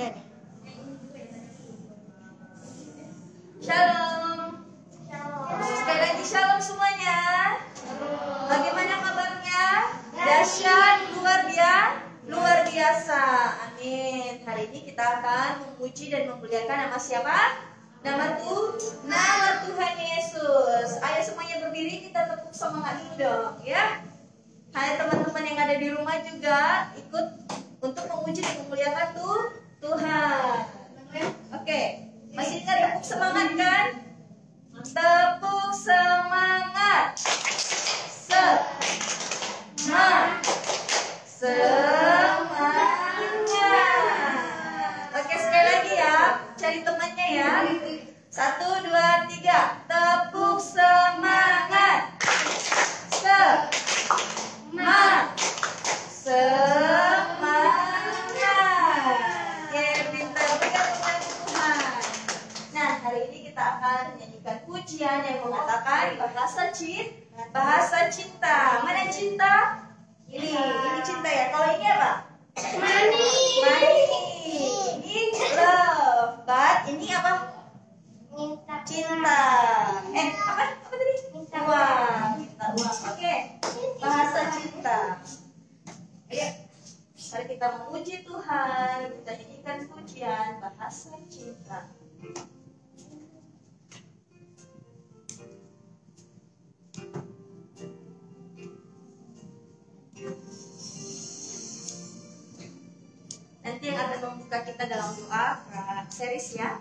Dan. Shalom. Shalom. Sekali lagi shalom semuanya. Bagaimana kabarnya? Dahsyat, luar biasa, luar biasa. Amin. Hari ini kita akan memuji dan memuliakan nama siapa? Nama Tuhan, nama Tuhan Yesus. Ayo semuanya berdiri, kita tepuk semangat dulu dong, ya. Hai teman-teman yang ada di rumah juga ikut untuk memuji dan memuliakan Saturno. kita dalam doa series ya.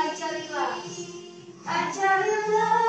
Ajarillah, ajarillah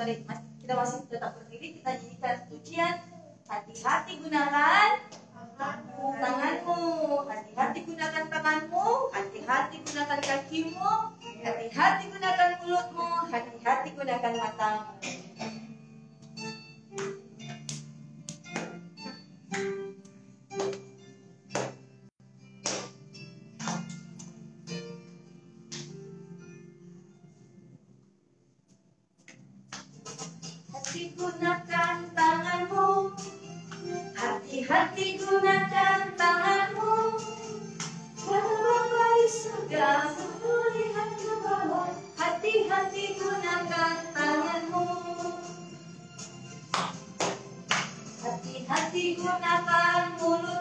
sorry, kita masih tetap berdiri, kita jadikan pujian hati-hati gunakan. hati gunakan tanganmu. Hati-hati gunakan tanganmu. Kalau Bapak di surga melihat ke bawah. Hati-hati gunakan tanganmu. Hati-hati gunakan mulut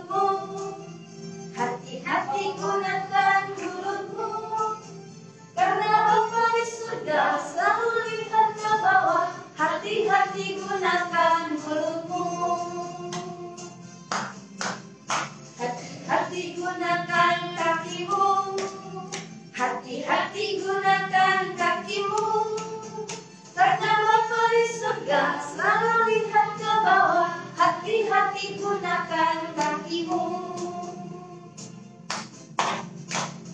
surga Selalu lihat ke bawah Hati-hati gunakan kakimu.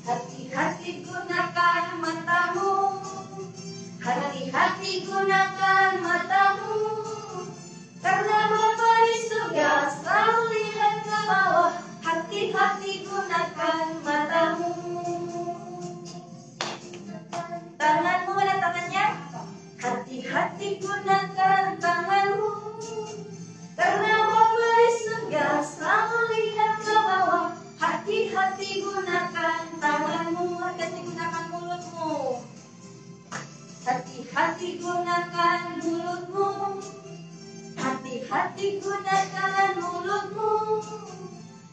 Hati-hati gunakan matamu. Hati-hati gunakan matamu. Karena Bapa di surga Selalu lihat ke bawah Hati-hati gunakan matamu. hati gunakan tanganmu. Karena memberi segar selalu lihat ke bawah. Hati-hati gunakan tanganmu hati-hati gunakan mulutmu. Hati-hati gunakan mulutmu. Hati-hati gunakan mulutmu.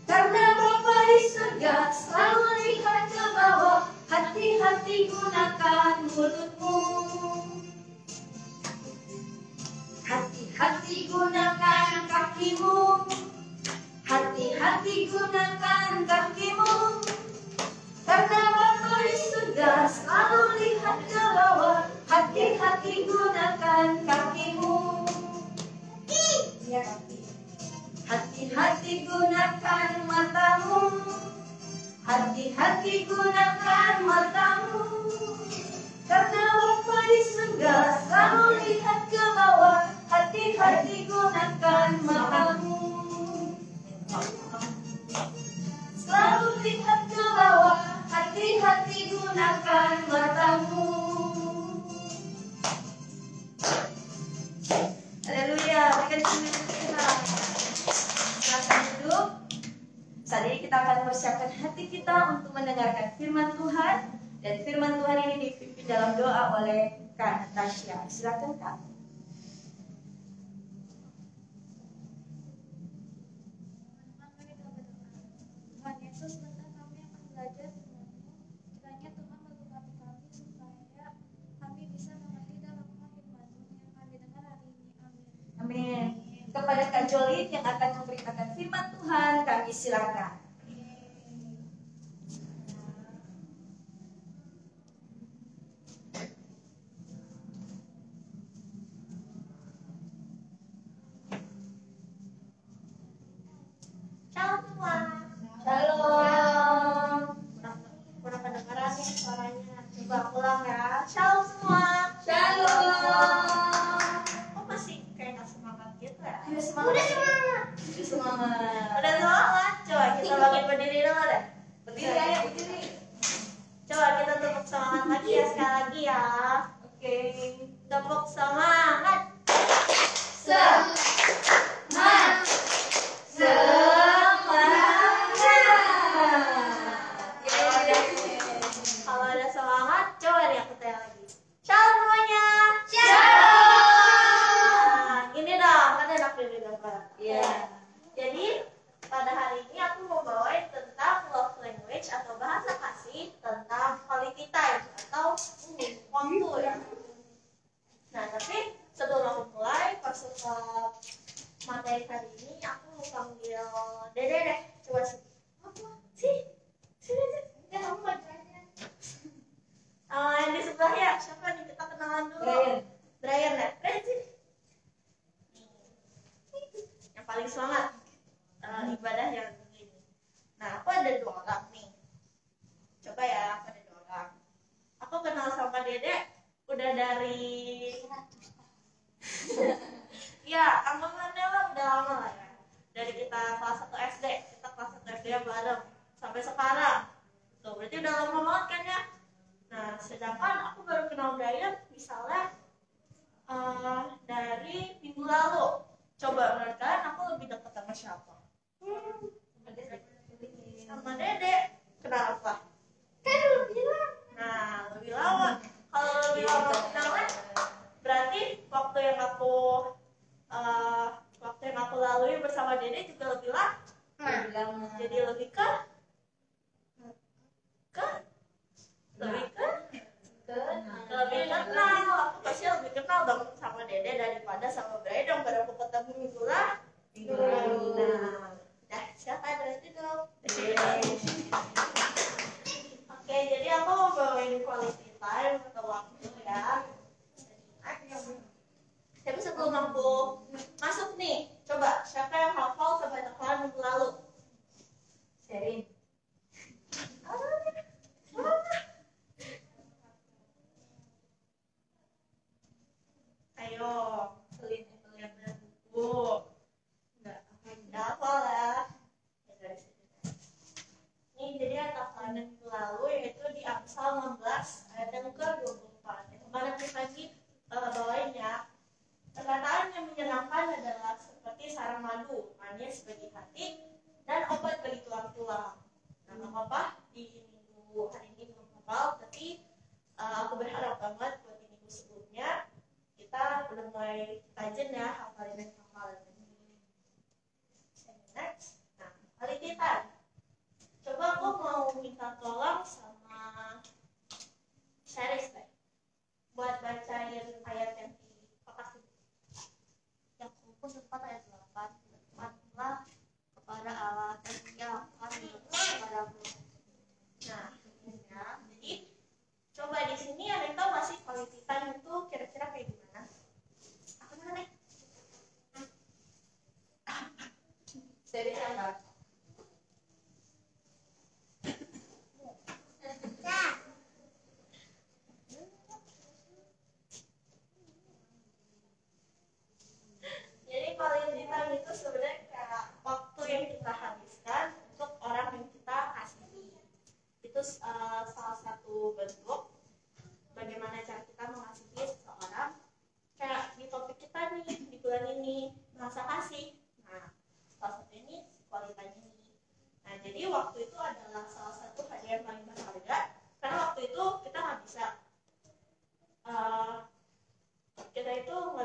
Karena Bapa di surga selalu lihat ke bawah. Hati-hati gunakan mulutmu. Hati gunakan kakimu. Hati-hati gunakan kakimu. Karena waktu sudah surga selalu lihat ke bawah. Hati-hati gunakan kakimu. Iya, Hati-hati gunakan matamu. Hati-hati gunakan matamu. Karena waktu di surga selalu lihat ke bawah. Hati-hati gunakan matamu. Selalu lihat ke bawah, hati-hati gunakan matamu. Haleluya, kita Silakan duduk. Saat ini kita akan persiapkan hati kita untuk mendengarkan firman Tuhan. Dan firman Tuhan ini dipimpin dalam doa oleh Kak Natasha Silakan Kak. disilahkan. 2018 ada ke 20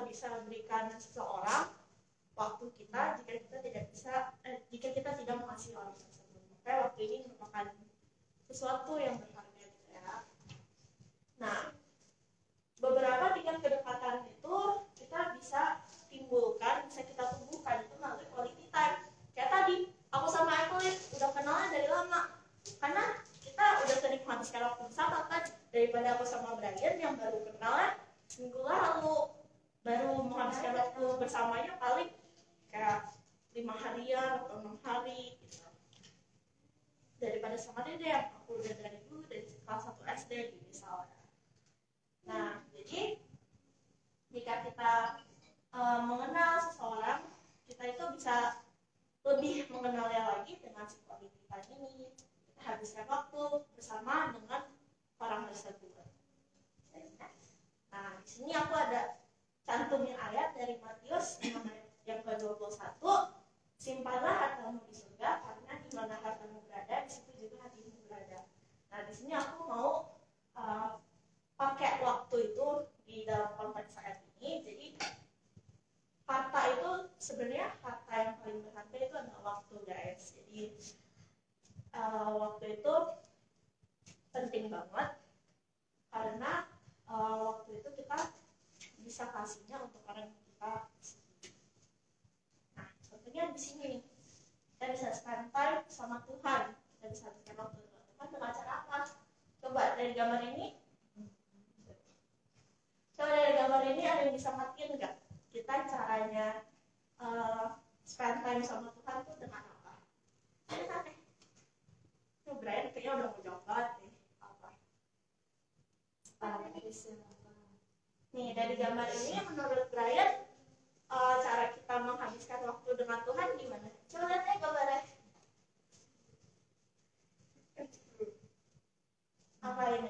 bisa berikan seseorang waktu kita jika kita tidak bisa eh, jika kita tidak mengasihi orang tersebut. Maka waktu ini merupakan sesuatu yang berharga gitu ya. Nah beberapa tingkat kedekatan itu kita bisa timbulkan bisa kita tumbuhkan itu melalui quality time. Kayak tadi aku sama Evelyn udah kenalnya dari lama. Karena kita udah sering menghabiskan waktu bersama kan. Daripada aku sama Brian yang baru kenalan minggu lalu baru menghabiskan waktu bersamanya paling kayak lima harian atau enam hari gitu. daripada sama dede yang aku udah dari dulu dari kelas 1 SD di misalnya. Nah jadi jika kita eh, mengenal seseorang kita itu bisa lebih mengenalnya lagi dengan si quality time ini. Kita habiskan waktu bersama dengan orang tersebut. Nah, di sini aku ada cantumin ayat dari Matius 6 ayat yang ke-21. Simpanlah hartamu di surga karena di mana hartamu berada, di situ juga hatimu berada. Nah, di sini aku mau uh, pakai waktu itu di dalam konteks ayat ini. Jadi harta itu sebenarnya harta yang paling berharga itu adalah waktu, guys. Jadi uh, waktu itu penting banget karena uh, waktu itu kita bisa kasihnya untuk orang yang kita. Nah, contohnya di sini kita bisa spend time sama Tuhan, kita bisa habiskan waktu dengan Tuhan dengan cara apa? Coba dari gambar ini, coba dari gambar ini ada yang bisa matiin nggak? Kita caranya uh, spend time sama Tuhan itu dengan apa? Ada? Tuh Brian kayaknya udah mau jawab banget nih. Apa? Nih dari gambar ini menurut Brian eh, cara kita menghabiskan waktu dengan Tuhan gimana? Coba lihat ya gambarnya. Apa? Ini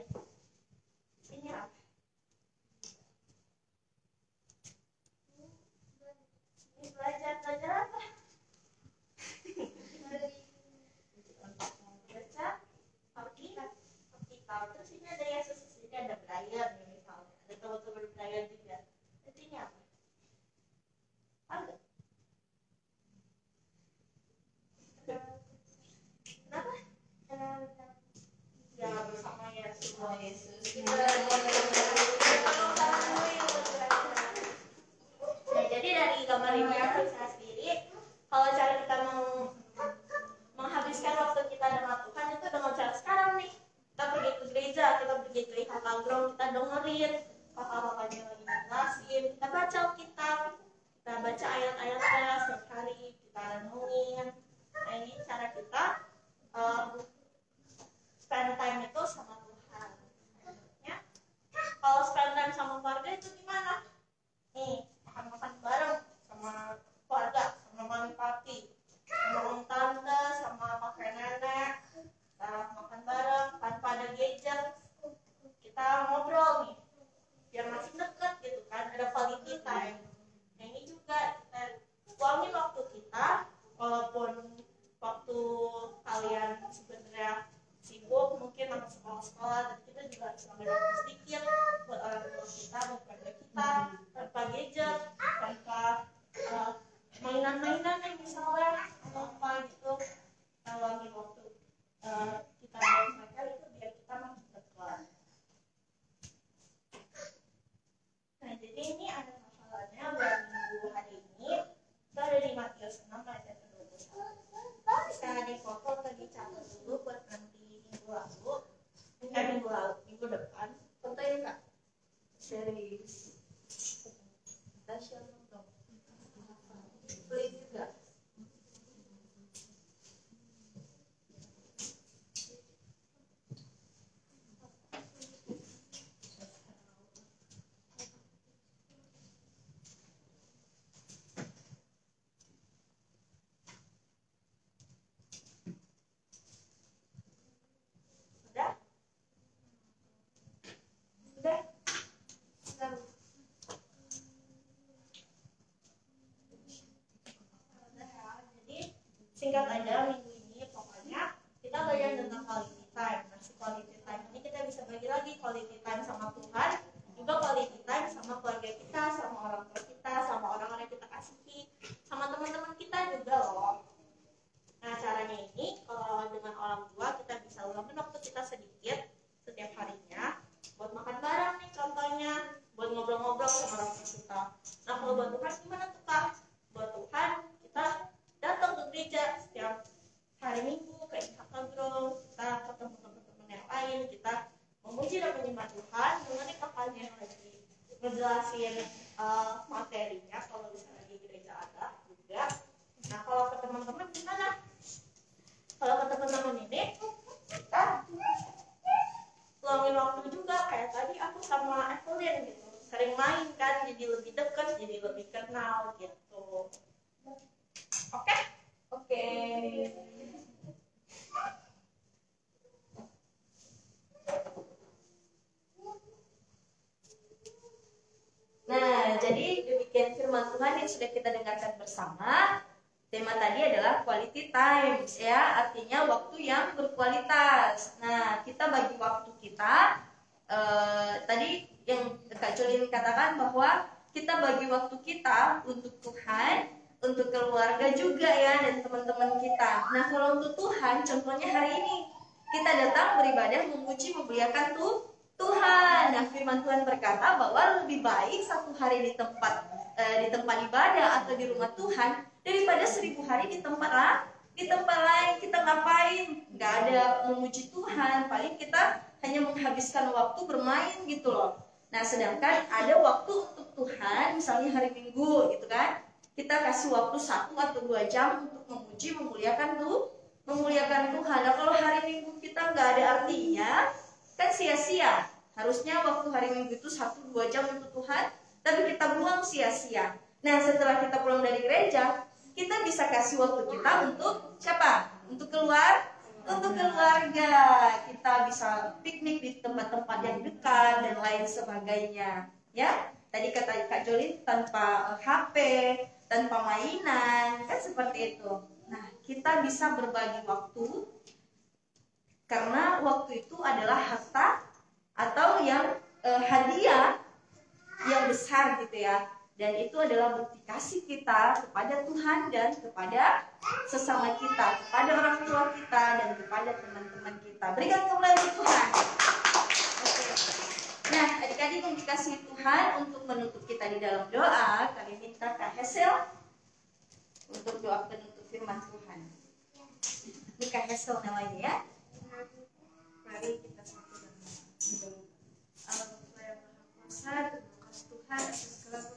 kan ajaran ngejelasin eh, materinya kalau misalnya di gereja ada juga Nah, kalau ke teman-teman gimana? Kalau ke teman-teman ini, kita luangin waktu juga. Kayak tadi aku sama Evelyn gitu. Sering main kan, jadi lebih dekat, jadi lebih kenal gitu. Oke? Oke. Nah, jadi demikian firman Tuhan yang sudah kita dengarkan bersama. Tema tadi adalah quality time, ya, artinya waktu yang berkualitas. Nah, kita bagi waktu kita. eh, tadi yang Kak Jolin katakan bahwa kita bagi waktu kita untuk Tuhan, untuk keluarga juga ya, dan teman-teman kita. Nah, kalau untuk Tuhan, contohnya hari ini kita datang beribadah, memuji, memuliakan tuh Tuhan. Nah, firman Tuhan berkata bahwa lebih baik satu hari di tempat eh, di tempat ibadah atau di rumah Tuhan daripada seribu hari di tempat lah di tempat lain kita ngapain? Nggak ada memuji Tuhan paling kita hanya menghabiskan waktu bermain gitu loh. Nah sedangkan ada waktu untuk Tuhan misalnya hari Minggu gitu kan? Kita kasih waktu satu atau dua jam untuk memuji memuliakan tuh memuliakan Tuhan. Nah kalau hari Minggu kita nggak ada artinya kan sia-sia. Harusnya waktu hari Minggu itu satu dua jam untuk Tuhan tapi kita buang sia-sia. Nah setelah kita pulang dari gereja kita bisa kasih waktu kita untuk siapa? Untuk keluar, untuk keluarga. Kita bisa piknik di tempat-tempat yang dekat dan lain sebagainya. Ya, tadi kata Kak Jolin tanpa eh, HP, tanpa mainan, kan seperti itu. Nah, kita bisa berbagi waktu karena waktu itu adalah harta atau yang eh, hadiah yang besar gitu ya dan itu adalah bukti kasih kita kepada Tuhan dan kepada sesama kita, kepada orang tua kita dan kepada teman-teman kita. Berikan kemuliaan Tuhan. Oke. Nah, adik-adik yang dikasih Tuhan untuk menutup kita di dalam doa, kami minta Kak Hesel untuk doa penutup firman Tuhan. Ini Kak Hesel namanya ya. Mari kita satu dan Allah Tuhan melimpahkan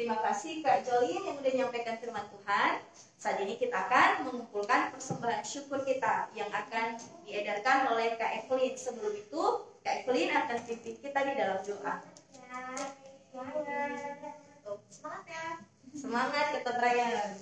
terima kasih Kak Jolin yang udah nyampaikan firman Tuhan. Saat ini kita akan mengumpulkan persembahan syukur kita yang akan diedarkan oleh Kak Evelyn. Sebelum itu, Kak Evelyn akan pimpin kita di dalam doa. Semangat ya. Semangat kita Brian.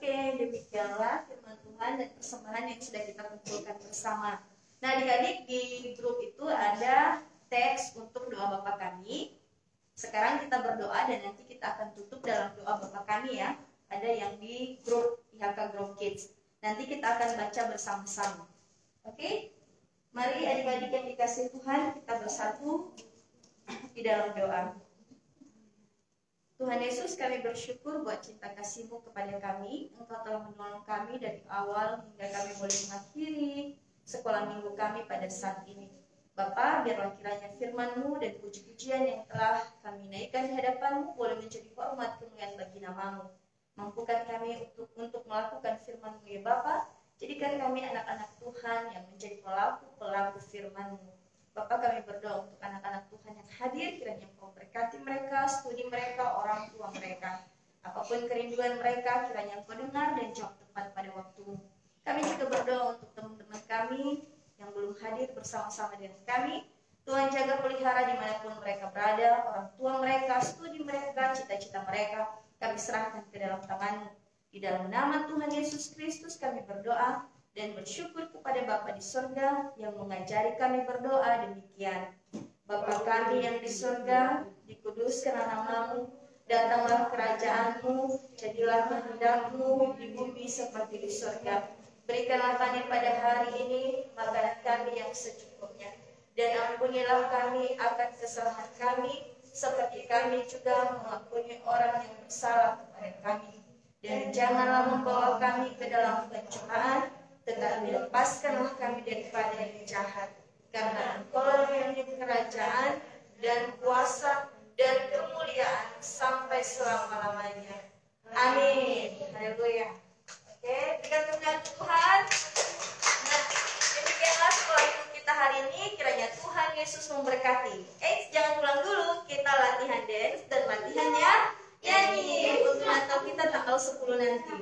Oke, demikianlah firman Tuhan dan persembahan yang sudah kita kumpulkan bersama. Nah, adik-adik di grup itu ada teks untuk doa Bapak kami. Sekarang kita berdoa dan nanti kita akan tutup dalam doa Bapak kami ya. Ada yang di grup IHK Group Kids. Nanti kita akan baca bersama-sama. Oke? Mari adik-adik yang dikasih Tuhan, kita bersatu di dalam doa. Tuhan Yesus kami bersyukur buat cinta kasih-Mu kepada kami. Engkau telah menolong kami dari awal hingga kami boleh mengakhiri sekolah minggu kami pada saat ini. Bapa, biarlah kiranya firman-Mu dan puji-pujian yang telah kami naikkan di hadapan-Mu boleh menjadi hormat kemuliaan bagi nama-Mu. Mampukan kami untuk untuk melakukan firman-Mu ya Bapa. Jadikan kami anak-anak Tuhan yang menjadi pelaku-pelaku firman-Mu. Bapak kami berdoa untuk anak-anak Tuhan yang hadir, kiranya Engkau berkati mereka, studi mereka, orang tua mereka. Apa pun kerinduan mereka, kiranya Engkau dengar dan jawab tepat pada waktu. Kami juga berdoa untuk teman-teman kami yang belum hadir bersama-sama dengan kami. Tuhan jaga pelihara di mana pun mereka berada, orang tua mereka, studi mereka, cita-cita mereka, kami serahkan ke dalam tanganmu. Di dalam nama Tuhan Yesus Kristus kami berdoa dan bersyukur kepada Bapa di surga yang mengajari kami berdoa demikian. Bapa kami yang di surga, dikuduskan namamu, datanglah kerajaanmu, jadilah kehendakmu di bumi seperti di surga. Berikanlah kami pada hari ini makanan kami yang secukupnya. Dan ampunilah kami akan kesalahan kami, seperti kami juga mengampuni orang yang bersalah kepada kami. Dan janganlah membawa kami ke dalam pencobaan, tetapi lepaskanlah kami daripada yang jahat. Karena engkau yang kerajaan dan kuasa dan kemuliaan sampai selama-lamanya. Amin. Haleluya. Oke, berikan kemuliaan Tuhan. Nah, demikianlah kita hari ini. Kiranya Tuhan Yesus memberkati. Eh, jangan pulang dulu. Kita latihan dance dan latihannya nyanyi untuk Natal kita tanggal 10 nanti.